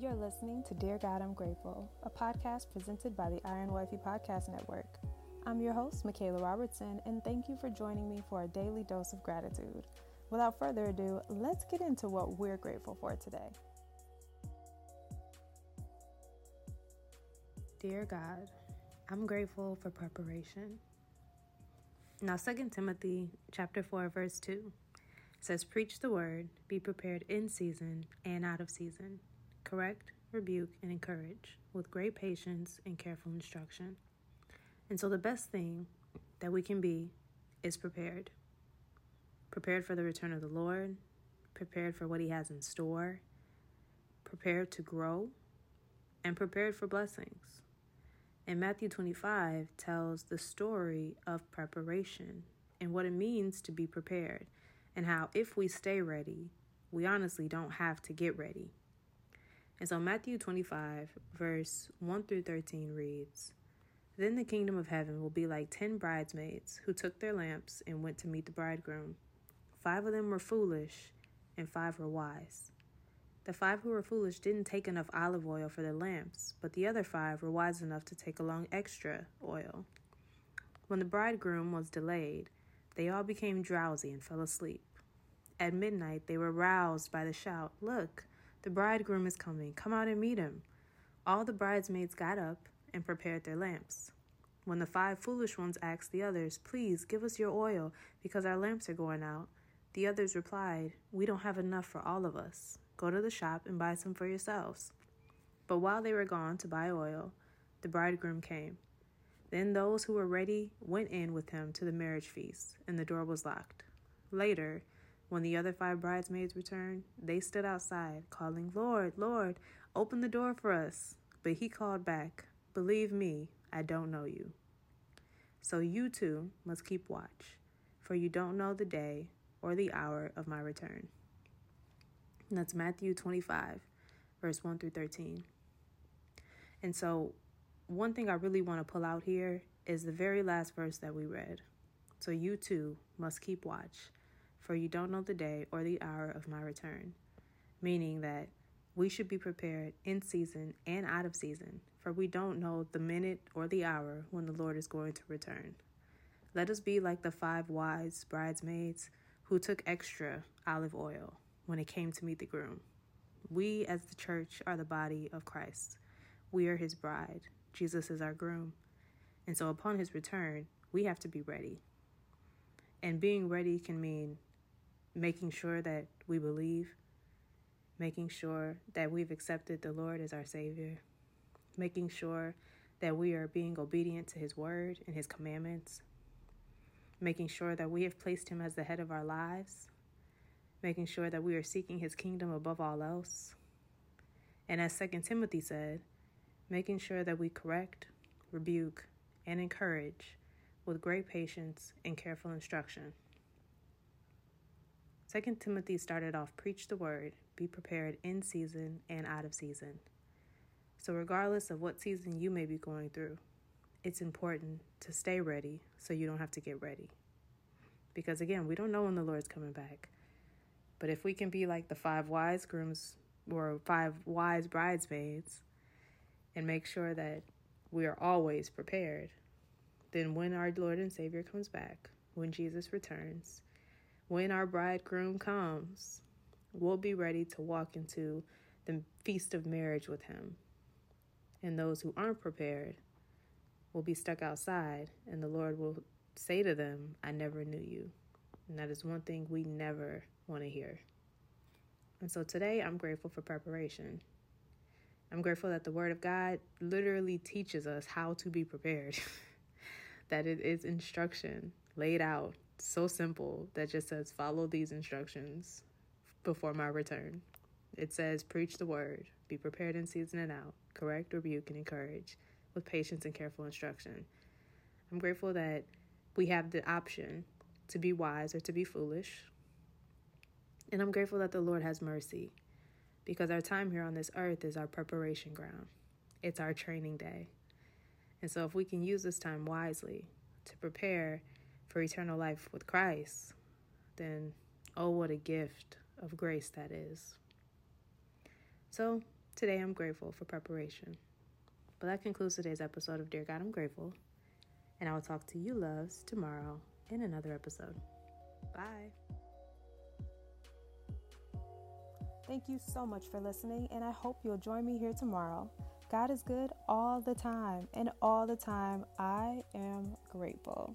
You're listening to Dear God, I'm Grateful, a podcast presented by the Iron Wifey Podcast Network. I'm your host, Michaela Robertson, and thank you for joining me for a daily dose of gratitude. Without further ado, let's get into what we're grateful for today. Dear God, I'm grateful for preparation. Now 2 Timothy chapter 4 verse 2 says preach the word, be prepared in season and out of season correct, rebuke, and encourage with great patience and careful instruction. And so, the best thing that we can be is prepared. Prepared for the return of the Lord, prepared for what He has in store, prepared to grow, and prepared for blessings. And Matthew 25 tells the story of preparation and what it means to be prepared, and how if we stay ready, we honestly don't have to get ready. And so Matthew 25, verse 1 through 13 reads Then the kingdom of heaven will be like ten bridesmaids who took their lamps and went to meet the bridegroom. Five of them were foolish, and five were wise. The five who were foolish didn't take enough olive oil for their lamps, but the other five were wise enough to take along extra oil. When the bridegroom was delayed, they all became drowsy and fell asleep. At midnight, they were roused by the shout, Look! The bridegroom is coming. Come out and meet him. All the bridesmaids got up and prepared their lamps. When the five foolish ones asked the others, Please give us your oil, because our lamps are going out, the others replied, We don't have enough for all of us. Go to the shop and buy some for yourselves. But while they were gone to buy oil, the bridegroom came. Then those who were ready went in with him to the marriage feast, and the door was locked. Later, when the other five bridesmaids returned, they stood outside, calling, Lord, Lord, open the door for us. But he called back, Believe me, I don't know you. So you too must keep watch, for you don't know the day or the hour of my return. And that's Matthew 25, verse 1 through 13. And so, one thing I really want to pull out here is the very last verse that we read. So you too must keep watch for you don't know the day or the hour of my return. Meaning that we should be prepared in season and out of season, for we don't know the minute or the hour when the Lord is going to return. Let us be like the five wise bridesmaids who took extra olive oil when it came to meet the groom. We, as the church, are the body of Christ. We are his bride. Jesus is our groom. And so, upon his return, we have to be ready. And being ready can mean making sure that we believe, making sure that we've accepted the Lord as our Savior, making sure that we are being obedient to His word and His commandments, making sure that we have placed Him as the head of our lives, making sure that we are seeking His kingdom above all else. And as 2 Timothy said, making sure that we correct, rebuke, and encourage with great patience and careful instruction. 2 Timothy started off preach the word, be prepared in season and out of season. So, regardless of what season you may be going through, it's important to stay ready so you don't have to get ready. Because again, we don't know when the Lord's coming back. But if we can be like the five wise grooms or five wise bridesmaids and make sure that we are always prepared, then when our Lord and Savior comes back, when Jesus returns, when our bridegroom comes, we'll be ready to walk into the feast of marriage with him. And those who aren't prepared will be stuck outside, and the Lord will say to them, I never knew you. And that is one thing we never want to hear. And so today I'm grateful for preparation. I'm grateful that the Word of God literally teaches us how to be prepared, that it is instruction laid out so simple that just says, follow these instructions before my return. It says, preach the word, be prepared in season and out, correct, rebuke, and encourage with patience and careful instruction. I'm grateful that we have the option to be wise or to be foolish. And I'm grateful that the Lord has mercy because our time here on this earth is our preparation ground, it's our training day. And so, if we can use this time wisely to prepare for eternal life with Christ, then oh, what a gift of grace that is. So, Today I'm grateful for preparation. But that concludes today's episode of Dear God, I'm Grateful. And I will talk to you, loves, tomorrow in another episode. Bye. Thank you so much for listening, and I hope you'll join me here tomorrow. God is good all the time, and all the time I am grateful.